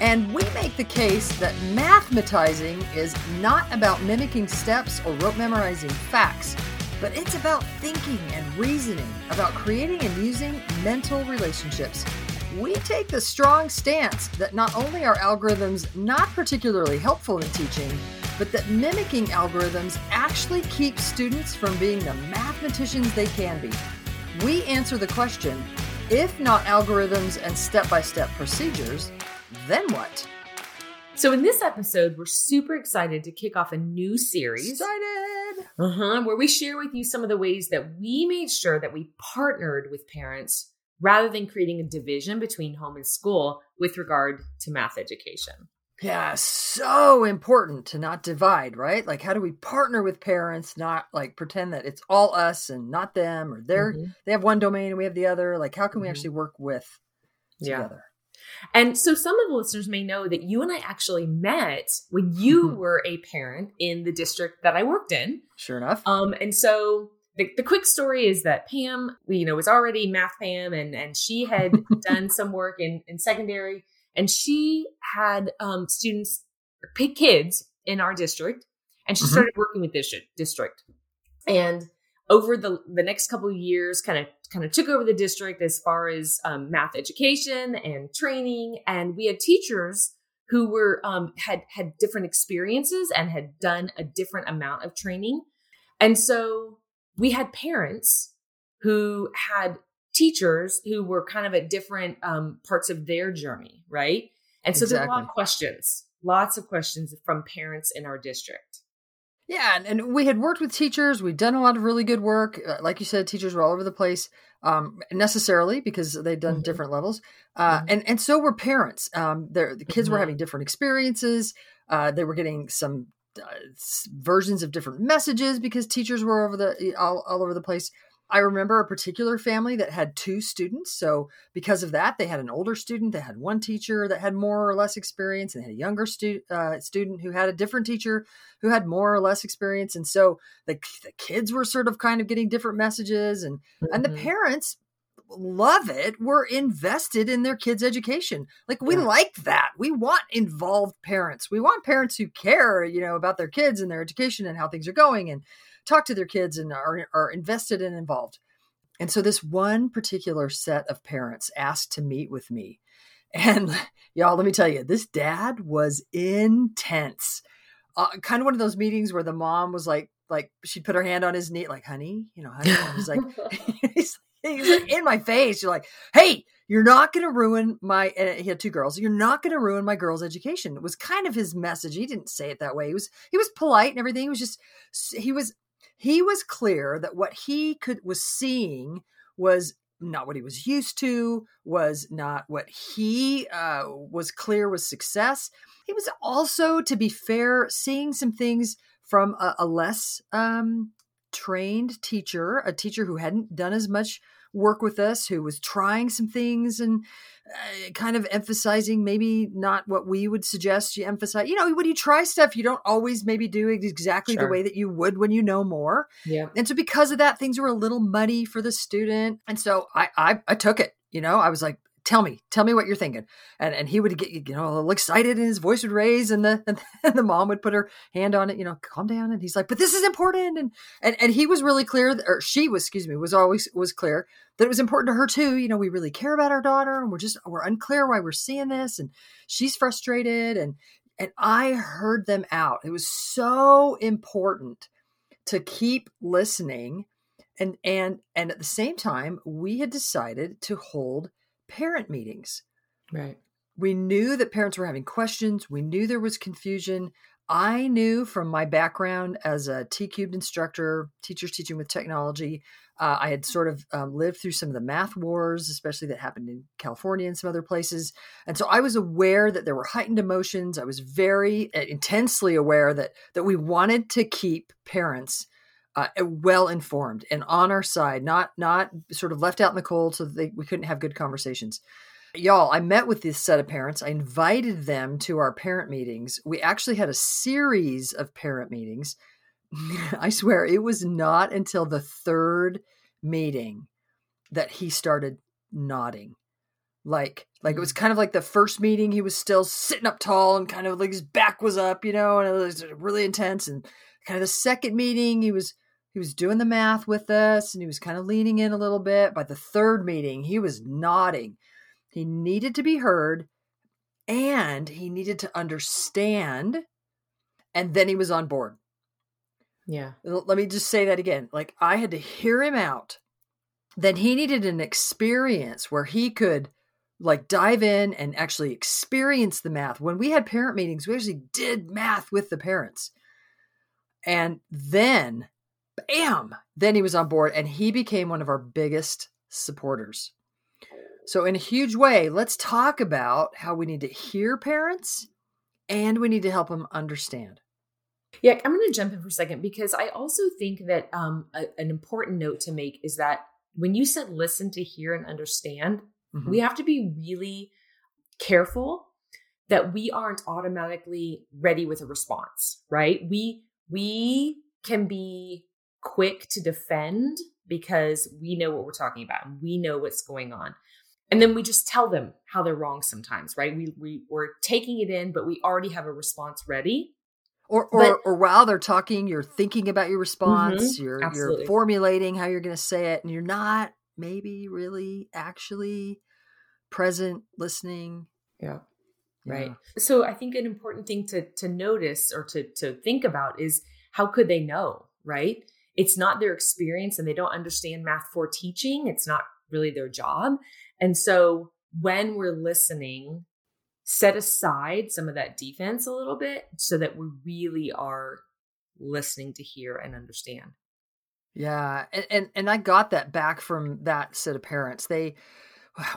And we make the case that mathematizing is not about mimicking steps or rote memorizing facts, but it's about thinking and reasoning, about creating and using mental relationships. We take the strong stance that not only are algorithms not particularly helpful in teaching, but that mimicking algorithms actually keeps students from being the mathematicians they can be. We answer the question if not algorithms and step by step procedures, then what? So in this episode, we're super excited to kick off a new series. Excited! Uh-huh, where we share with you some of the ways that we made sure that we partnered with parents rather than creating a division between home and school with regard to math education. Yeah, so important to not divide, right? Like how do we partner with parents, not like pretend that it's all us and not them or they're mm-hmm. they have one domain and we have the other. Like how can we mm-hmm. actually work with together? And so some of the listeners may know that you and I actually met when you mm-hmm. were a parent in the district that I worked in. Sure enough. Um, and so the, the quick story is that Pam, you know, was already math Pam and, and she had done some work in, in secondary and she had um, students, kids in our district and she mm-hmm. started working with this district. And over the the next couple of years kind of kind of took over the district as far as um, math education and training and we had teachers who were um, had had different experiences and had done a different amount of training. And so we had parents who had teachers who were kind of at different um, parts of their journey right? And so exactly. there were a lot of questions lots of questions from parents in our district yeah, and, and, we had worked with teachers. We'd done a lot of really good work. Uh, like you said, teachers were all over the place, um, necessarily because they'd done mm-hmm. different levels, uh, mm-hmm. and and so were parents. Um, the kids mm-hmm. were having different experiences. Uh, they were getting some uh, versions of different messages because teachers were over the all, all over the place. I remember a particular family that had two students. So, because of that, they had an older student that had one teacher that had more or less experience, and they had a younger stu- uh, student who had a different teacher who had more or less experience. And so the, the kids were sort of kind of getting different messages, and, mm-hmm. and the mm-hmm. parents love it were invested in their kids education like we yeah. like that we want involved parents we want parents who care you know about their kids and their education and how things are going and talk to their kids and are, are invested and involved. And so this one particular set of parents asked to meet with me. And y'all, let me tell you, this dad was intense. Uh, kind of one of those meetings where the mom was like, like she'd put her hand on his knee, like, honey, you know, honey. he's like, he's, he's like in my face. You're like, hey, you're not going to ruin my he had two girls you're not going to ruin my girl's education it was kind of his message he didn't say it that way he was he was polite and everything he was just he was he was clear that what he could was seeing was not what he was used to was not what he uh, was clear was success. He was also to be fair seeing some things from a, a less um, trained teacher, a teacher who hadn't done as much work with us, who was trying some things and uh, kind of emphasizing maybe not what we would suggest you emphasize. You know, when you try stuff, you don't always maybe do it exactly sure. the way that you would when you know more. Yeah. And so because of that, things were a little muddy for the student. And so I, I, I took it. You know, I was like, tell me, tell me what you're thinking. And and he would get you know a little excited and his voice would raise and the and the mom would put her hand on it, you know, calm down. And he's like, but this is important. And and and he was really clear, or she was, excuse me, was always was clear that it was important to her too. You know, we really care about our daughter and we're just we're unclear why we're seeing this. And she's frustrated. And and I heard them out. It was so important to keep listening and and and at the same time we had decided to hold parent meetings. Right. We knew that parents were having questions. We knew there was confusion. I knew from my background as a T cubed instructor, teachers teaching with technology, uh, I had sort of um, lived through some of the math wars, especially that happened in California and some other places. And so I was aware that there were heightened emotions. I was very uh, intensely aware that that we wanted to keep parents uh, well informed and on our side, not not sort of left out in the cold, so that they, we couldn't have good conversations. Y'all, I met with this set of parents. I invited them to our parent meetings. We actually had a series of parent meetings. I swear, it was not until the third meeting that he started nodding like like it was mm. kind of like the first meeting he was still sitting up tall and kind of like his back was up you know and it was really intense and kind of the second meeting he was he was doing the math with us and he was kind of leaning in a little bit. By the third meeting, he was nodding. He needed to be heard and he needed to understand. And then he was on board. Yeah. Let me just say that again. Like I had to hear him out. Then he needed an experience where he could like dive in and actually experience the math. When we had parent meetings, we actually did math with the parents. And then bam, then he was on board and he became one of our biggest supporters. So, in a huge way, let's talk about how we need to hear parents and we need to help them understand. Yeah, I'm going to jump in for a second because I also think that um, a, an important note to make is that when you said listen to hear and understand, mm-hmm. we have to be really careful that we aren't automatically ready with a response, right? We we can be quick to defend because we know what we're talking about and we know what's going on. And then we just tell them how they're wrong sometimes, right? We, we we're taking it in, but we already have a response ready. Or or, but, or while they're talking, you're thinking about your response, mm-hmm, you're absolutely. you're formulating how you're gonna say it, and you're not maybe really actually present listening. Yeah. Right. Yeah. So I think an important thing to to notice or to to think about is how could they know, right? It's not their experience and they don't understand math for teaching. It's not really their job. And so when we're listening, set aside some of that defense a little bit so that we really are listening to hear and understand. Yeah, and, and and I got that back from that set of parents. They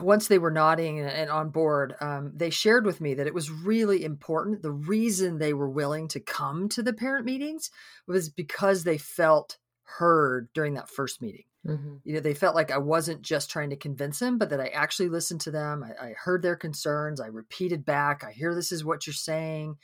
once they were nodding and, on board, um, they shared with me that it was really important. The reason they were willing to come to the parent meetings was because they felt heard during that first meeting. Mm-hmm. You know, they felt like I wasn't just trying to convince them, but that I actually listened to them. I, I heard their concerns. I repeated back. I hear this is what you're saying.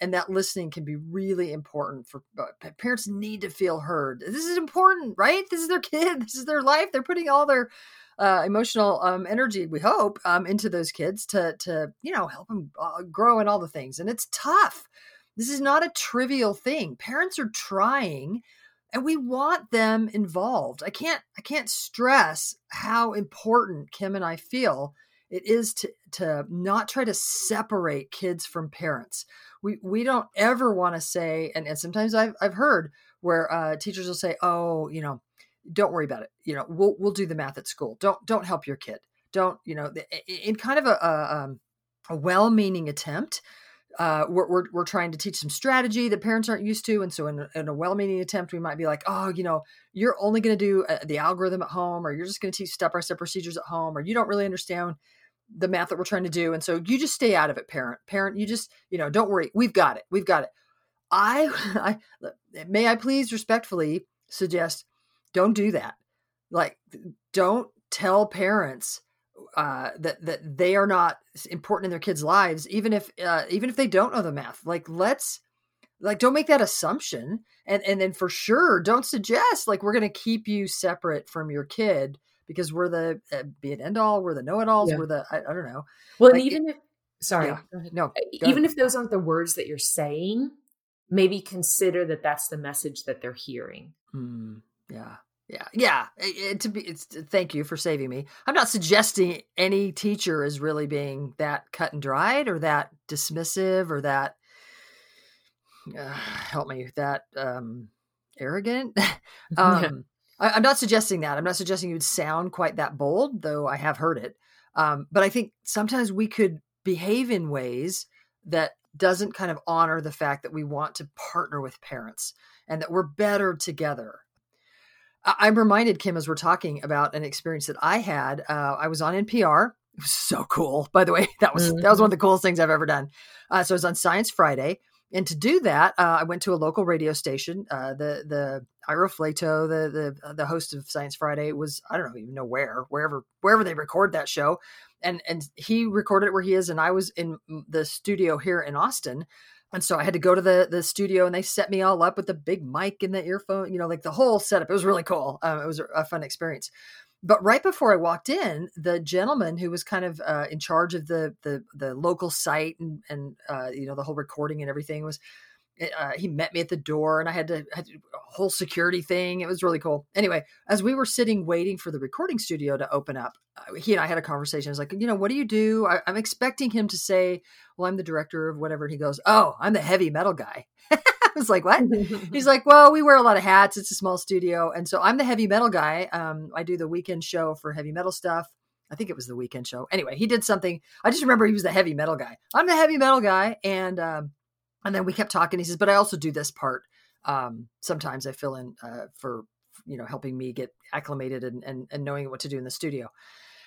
And that listening can be really important for uh, parents need to feel heard. This is important, right? This is their kid. This is their life. They're putting all their uh, emotional um, energy, we hope, um, into those kids to to you know help them uh, grow and all the things. And it's tough. This is not a trivial thing. Parents are trying and we want them involved. I can't I can't stress how important Kim and I feel it is to to not try to separate kids from parents. We we don't ever want to say and, and sometimes I've I've heard where uh, teachers will say, "Oh, you know, don't worry about it. You know, we'll we'll do the math at school. Don't don't help your kid. Don't you know?" In kind of a a, um, a well-meaning attempt uh, we're, we're, we're, trying to teach some strategy that parents aren't used to. And so, in, in a well meaning attempt, we might be like, oh, you know, you're only going to do uh, the algorithm at home, or you're just going to teach step by step procedures at home, or you don't really understand the math that we're trying to do. And so, you just stay out of it, parent. Parent, you just, you know, don't worry. We've got it. We've got it. I, I may I please respectfully suggest don't do that. Like, don't tell parents uh, that that they are not important in their kids' lives, even if uh, even if they don't know the math. Like, let's like don't make that assumption, and and then for sure don't suggest like we're going to keep you separate from your kid because we're the uh, be it end all, we're the know it alls, yeah. we're the I, I, don't know. Well, like, and even if sorry, yeah, no, even if those aren't the words that you're saying, maybe consider that that's the message that they're hearing. Mm, yeah. Yeah, yeah. It, to be, it's thank you for saving me. I'm not suggesting any teacher is really being that cut and dried or that dismissive or that uh, help me that um arrogant. um, I, am not suggesting that. I'm not suggesting you would sound quite that bold, though I have heard it. Um, but I think sometimes we could behave in ways that doesn't kind of honor the fact that we want to partner with parents and that we're better together. I- am reminded, Kim, as we're talking about an experience that I had. Uh, I was on NPR. It was so cool, by the way. That was mm-hmm. that was one of the coolest things I've ever done. Uh, so it was on Science Friday, and to do that, uh, I went to a local radio station. Uh, the the Ira Flatow, the the the host of Science Friday, was I don't know even know where wherever wherever they record that show, and and he recorded it where he is, and I was in the studio here in Austin, and so I had to go to the the studio, and they set me all up with the big mic and the earphone, you know, like the whole setup. It was really cool. Um, it was a fun experience. But right before I walked in, the gentleman who was kind of uh, in charge of the the the local site and and uh, you know the whole recording and everything was Eh, uh, he met me at the door and I had to, had a whole security thing. It was really cool. Anyway, as we were sitting waiting for the recording studio to open up, he and I had a conversation. I was like, you know, what do you do? I, am expecting him to say, well, I'm the director of whatever. And he goes, oh, I'm the heavy metal guy. I was like, what? He's like, well, we wear a lot of hats. It's a small studio. And so I'm the heavy metal guy. Um, I do the weekend show for heavy metal stuff. I think it was the weekend show. Anyway, he did something. I just remember he was the heavy metal guy. I'm the heavy metal guy. And, um, and then we kept talking. He says, but I also do this part. Um, sometimes I fill in uh, for, you know, helping me get acclimated and, and, and knowing what to do in the studio.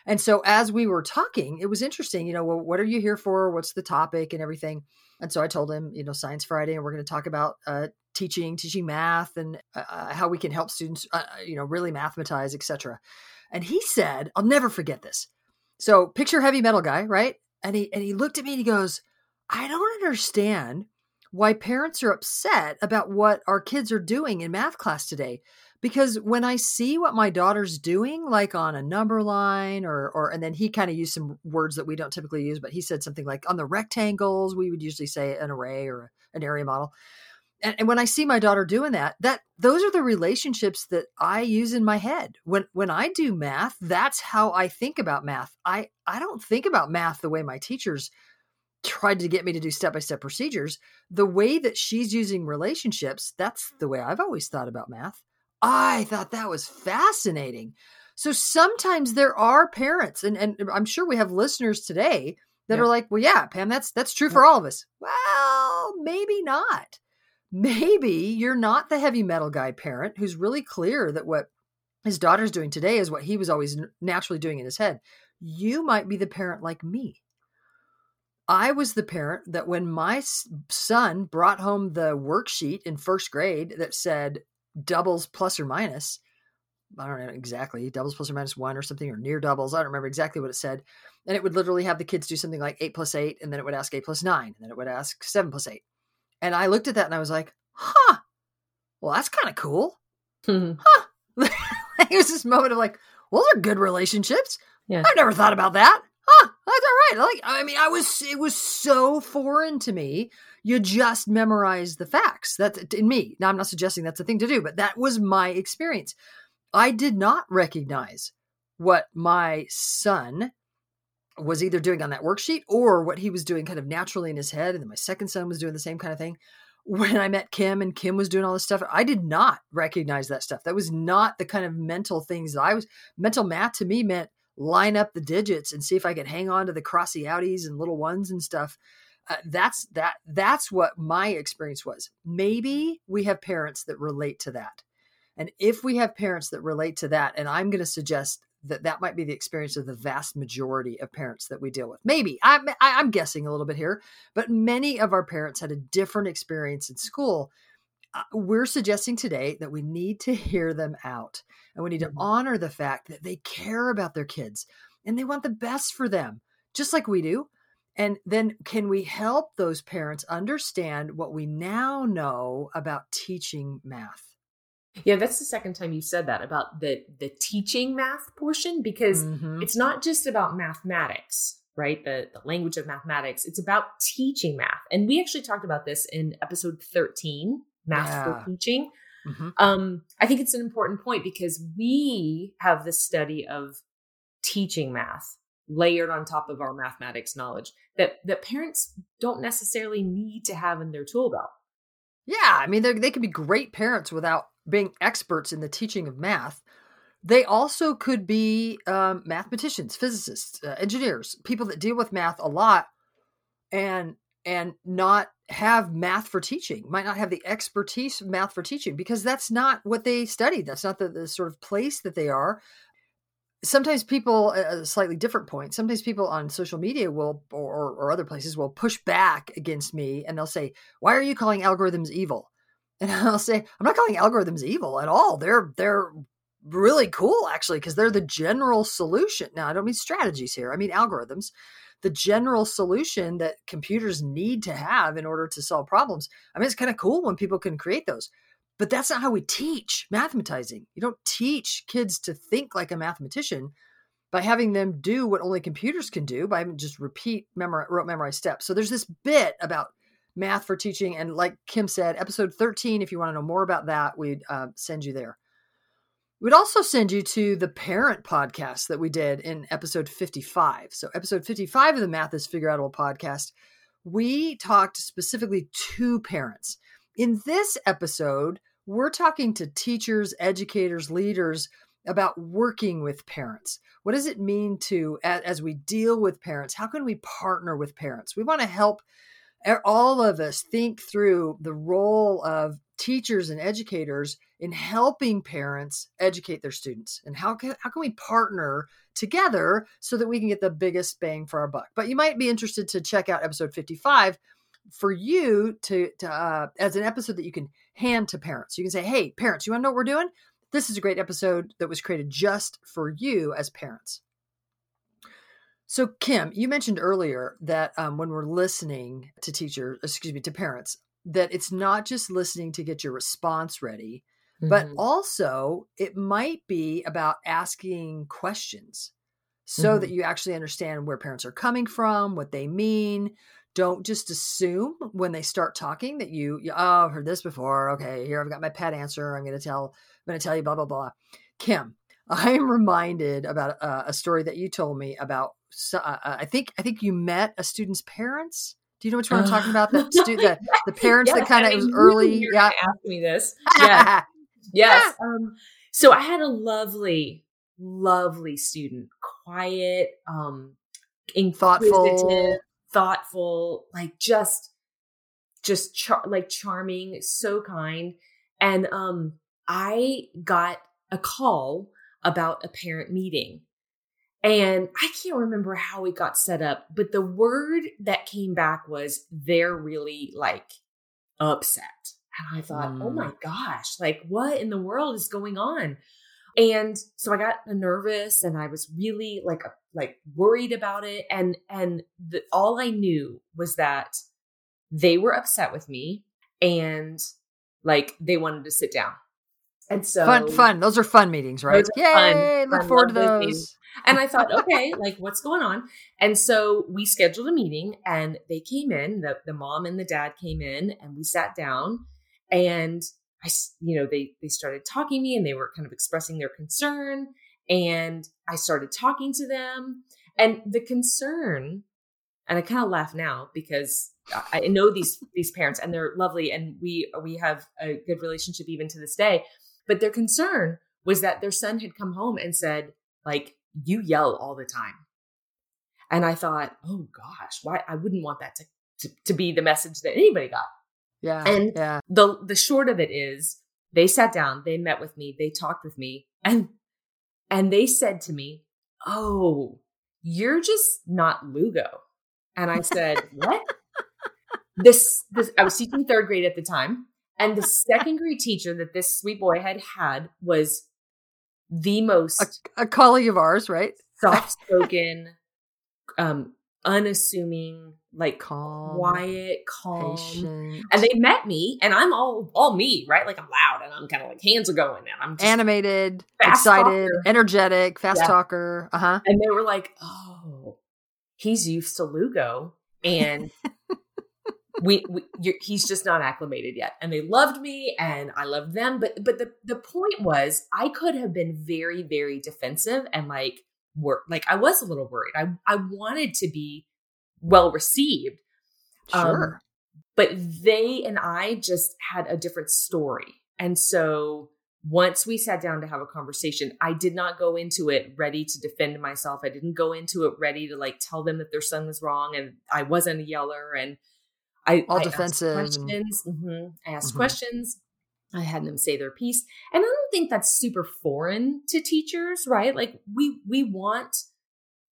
And so as we were talking, it was interesting, you know, well, what are you here for? What's the topic and everything? And so I told him, you know, Science Friday, and we're going to talk about uh, teaching, teaching math, and uh, uh how we can help students, uh, uh, you know, really mathematize, etc. And he said, I'll never forget this. So picture heavy metal guy, right? And he and he looked at me and he goes, I don't understand why parents are upset about what our kids are doing in math class today because when i see what my daughter's doing like on a number line or or and then he kind of used some words that we don't typically use but he said something like on the rectangles we would usually say an array or an area model and, and when i see my daughter doing that that those are the relationships that i use in my head when when i do math that's how i think about math i i don't think about math the way my teachers tried to get me to do step by step procedures. The way that she's using relationships, that's the way I've always thought about math. I thought that was fascinating. So sometimes there are parents, and, and I'm sure we have listeners today that yeah. are like, well, yeah, Pam, that's that's true for all of us. Well, maybe not. Maybe you're not the heavy metal guy parent who's really clear that what his daughter's doing today is what he was always naturally doing in his head. You might be the parent like me I was the parent that when my son brought home the worksheet in first grade that said doubles plus or minus, I don't know exactly, doubles plus or minus one or something, or near doubles. I don't remember exactly what it said. And it would literally have the kids do something like eight plus eight, and then it would ask eight plus nine, and then it would ask seven plus eight. And I looked at that and I was like, huh, well, that's kind of cool. Mm-hmm. Huh. it was this moment of like, well, those are good relationships. Yeah. I've never thought about that huh, that's all right. Like, I mean, I was, it was so foreign to me. You just memorize the facts. That's in me. Now, I'm not suggesting that's the thing to do, but that was my experience. I did not recognize what my son was either doing on that worksheet or what he was doing kind of naturally in his head. And then my second son was doing the same kind of thing. When I met Kim and Kim was doing all this stuff, I did not recognize that stuff. That was not the kind of mental things that I was, mental math to me meant line up the digits and see if I could hang on to the crossy outies and little ones and stuff. Uh, that's that that's what my experience was. Maybe we have parents that relate to that. And if we have parents that relate to that and I'm going to suggest that that might be the experience of the vast majority of parents that we deal with. Maybe I'm I'm guessing a little bit here, but many of our parents had a different experience in school. We're suggesting today that we need to hear them out and we need to Mhm. honor the fact that they care about their kids and they want the best for them, just like we do. And then can we help those parents understand what we now know about teaching math? Yeah, that's the second time you said that about the the teaching math portion because Mhm. it's not just about mathematics, right? The the language of mathematics. It's about teaching math. And we actually talked about this in episode 13, math Yeah. for teaching. Mhm. Um, I think it's an important point because we have the study of teaching math layered on top of our mathematics knowledge that that parents don't necessarily need to have in their tool belt. Yeah, I mean, they they could be great parents without being experts in the teaching of math. They also could be um, mathematicians, physicists, uh, engineers, people that deal with math a lot, and and not have math for teaching. Might not have the expertise of math for teaching because that's not what they studied. That's not the, the sort of place that they are. Sometimes people a slightly different point. Sometimes people on social media will, or, or other places, will push back against me, and they'll say, "Why are you calling algorithms evil?" And I'll say, I'm not calling algorithms evil at all. They're they're really cool actually because they're the general solution. Now, I don't mean strategies here. I mean algorithms. The general solution that computers need to have in order to solve problems. I mean, it's kind of cool when people can create those. But that's not how we teach mathematizing. You don't teach kids to think like a mathematician by having them do what only computers can do by just repeat memorize, rote memorize steps. So there's this bit about math for teaching. And like Kim said, episode 13, if you want to know more about that, we'd uh, send you there. We'd also send you to the parent podcast that we did in episode 55. So, episode 55 of the Math is Figure Outable podcast, we talked specifically to parents. In this episode, we're talking to teachers, educators, leaders about working with parents. What does it mean to, as we deal with parents, how can we partner with parents? We want to help all of us think through the role of teachers and educators in helping parents educate their students and how can how can we partner together so that we can get the biggest bang for our buck? But you might be interested to check out episode 55 for you to, to uh, as an episode that you can hand to parents. You can say hey parents you want to know what we're doing? This is a great episode that was created just for you as parents so, Kim, you mentioned earlier that um, when we're listening to teachers, excuse me, to parents, that it's not just listening to get your response ready, but Mhm. also it might be about asking questions so that you actually understand where parents are coming from, what they mean. Don't just assume when they start talking that you, you oh, I've heard this before. Okay, here I've got my pet answer. I'm going to tell, I'm going to tell you blah blah blah. Kim, I'm reminded about uh, a story that you told me about. So, uh, I think I think you met a student's parents. Do you know which one I'm talking about? The stu- the, the parents Yeah, that kind of was early. Yeah. gonna Ask me this. Yes. Yes. Um, so I had a lovely, lovely student, quiet, um, Thoughtful. thoughtful, like just, just char- like charming, so kind. And um, I got a call about a parent meeting. And I can't remember how it got set up, but the word that came back was they're really like upset. And I thought, oh Mm. my gosh, like what in the world is going on? And so I got nervous and I was really like like worried about it and and the, all I knew was that they were upset with me and like they wanted to sit down. And so fun, fun. Those are fun meetings, right? Those fun. Yay! Look forward to those those. And I thought, okay, like what's going on? And so we scheduled a meeting and they came in, the, the mom and the dad came in and we sat down and I, you know, they, they started talking to me and they were kind of expressing their concern and I started talking to them and the concern, and I kind of laugh now because I I know these, these parents and they're lovely and we, we have a good relationship even to this day, but their concern was that their son had come home and said, like, you yell all the time. And I thought, oh gosh, why I wouldn't want that to, to, to be the message that anybody got. Yeah, And- yeah. The the short of it is they sat down, they met with me, they talked with me, and and they said to me, Oh, you're just not Lugo. And I said, What? this this I was teaching third grade at the time. And the second grade teacher that this sweet boy had had was the most a, a colleague of ours, right? Soft spoken, um, unassuming, like calm, quiet, calm. Patient. And they met me, and I'm all all me, right? Like I'm loud, and I'm kind of like hands are going, and I'm animated, excited, talker. energetic, fast yeah. talker. Uh huh. And they were like, "Oh, he's used to Lugo, and." we, we he's just not acclimated yet and they loved me and i loved them but but the the point was i could have been very very defensive and like wor- like I was a little worried. I I wanted to be well received. Sure. Um, but they and I just had a different story. And so once we sat down to have a conversation, I did not go into it ready to defend myself. I didn't go into it ready to like tell them that their son was wrong and I wasn't a yeller and I all I defensive questions. And... Mm-hmm. I asked mm-hmm. questions. I had them say their piece. And I don't think that's super foreign to teachers, right? Like we we want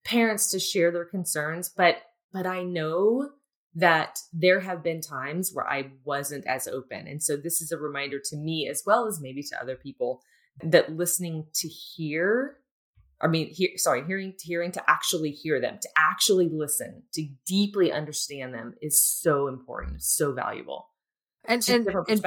parents to share their concerns, but but I know that there have been times where I wasn't as open. And so this is a reminder to me as well as maybe to other people that listening to hear I mean, hear, sorry, hearing, hearing to actually hear them, to actually listen, to deeply understand them is so important, so valuable. And and, and,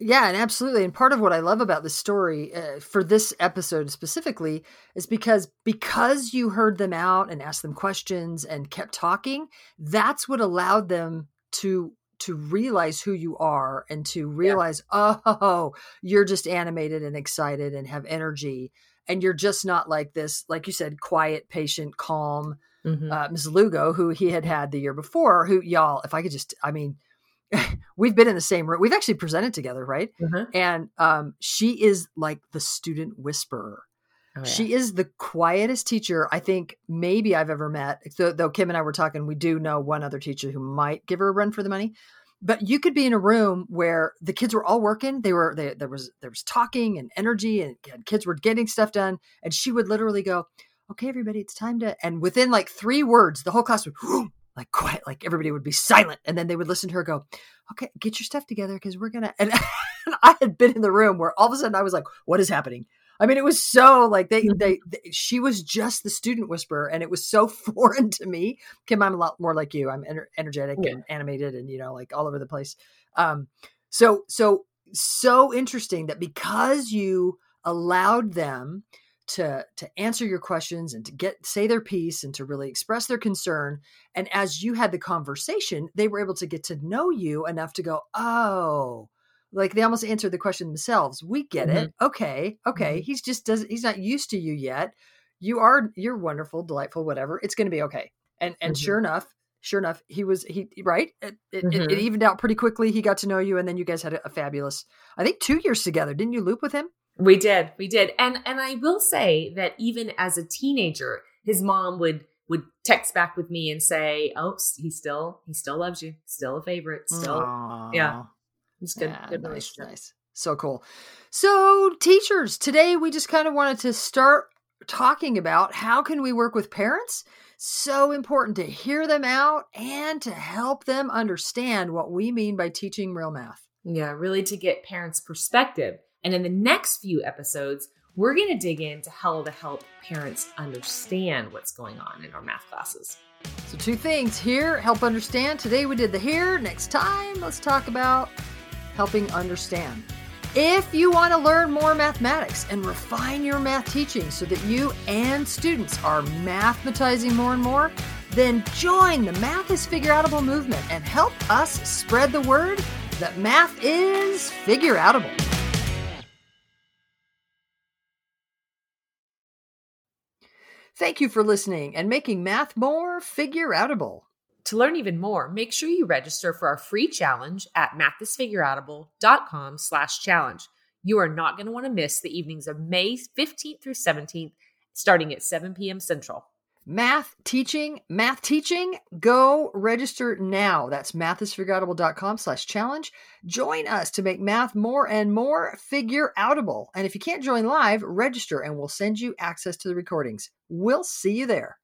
yeah, and absolutely. And part of what I love about this story uh, for this episode specifically is because because you heard them out and asked them questions and kept talking, that's what allowed them to to realize who you are and to realize, yeah. oh, you're just animated and excited and have energy, and you're just not like this, like you said, quiet, patient, calm. Mm-hmm. Uh, Ms. Lugo, who he had had the year before, who y'all, if I could just, I mean, we've been in the same room. We've actually presented together, right? Mm-hmm. And um, she is like the student whisperer. Oh, yeah. She is the quietest teacher I think maybe I've ever met. Though, though Kim and I were talking, we do know one other teacher who might give her a run for the money. But you could be in a room where the kids were all working. They were they, there was there was talking and energy, and, and kids were getting stuff done. And she would literally go, "Okay, everybody, it's time to." And within like three words, the whole class would like quiet, like everybody would be silent. And then they would listen to her go, okay, get your stuff together because we're going to. And I had been in the room where all of a sudden I was like, what is happening? I mean, it was so like they, mm-hmm. they, they, she was just the student whisperer, and it was so foreign to me. Kim, I'm a lot more like you. I'm ener- energetic yeah. and animated, and you know, like all over the place. Um, so, so, so interesting that because you allowed them to to answer your questions and to get say their piece and to really express their concern and as you had the conversation they were able to get to know you enough to go oh like they almost answered the question themselves we get mm-hmm. it okay okay mm-hmm. he's just doesn't. he's not used to you yet you are you're wonderful delightful whatever it's going to be okay and and mm-hmm. sure enough sure enough he was he right it, it, it, it, mm-hmm. evened out pretty quickly he got to know you and then you guys had a, a fabulous i think two years together didn't you loop with him we did. We did. And and I will say that even as a teenager, his mom would would text back with me and say, "Oh, he still he still loves you. Still a favorite. Still, Aww. yeah, it's good. Yeah, good nice, nice. So cool. So, teachers, today we just kind of wanted to start talking about how can we work with parents. So important to hear them out and to help them understand what we mean by teaching real math. Yeah, really to get parents' perspective and in the next few episodes, we're going to dig into how to help parents understand what's going on in our math classes. So, two things here help understand. Today we did the here. Next time, let's talk about helping understand. If you want to learn more mathematics and refine your math teaching so that you and students are mathematizing more and more, then join the Math is Figure Outable movement and help us spread the word that math is figure outable. Thank you for listening and making math more figure outable. To learn even more, make sure you register for our free challenge at mathisfigureoutable.com slash challenge. You are not going to want to miss the evenings of May 15th through 17th, starting at 7 p.m. Central. Math teaching math teaching? Go register now. That's mathisfigureoutable.com slash challenge. Join us to make math more and more figure outable and if you can't join live register and we'll send you access to the recordings. We'll see you there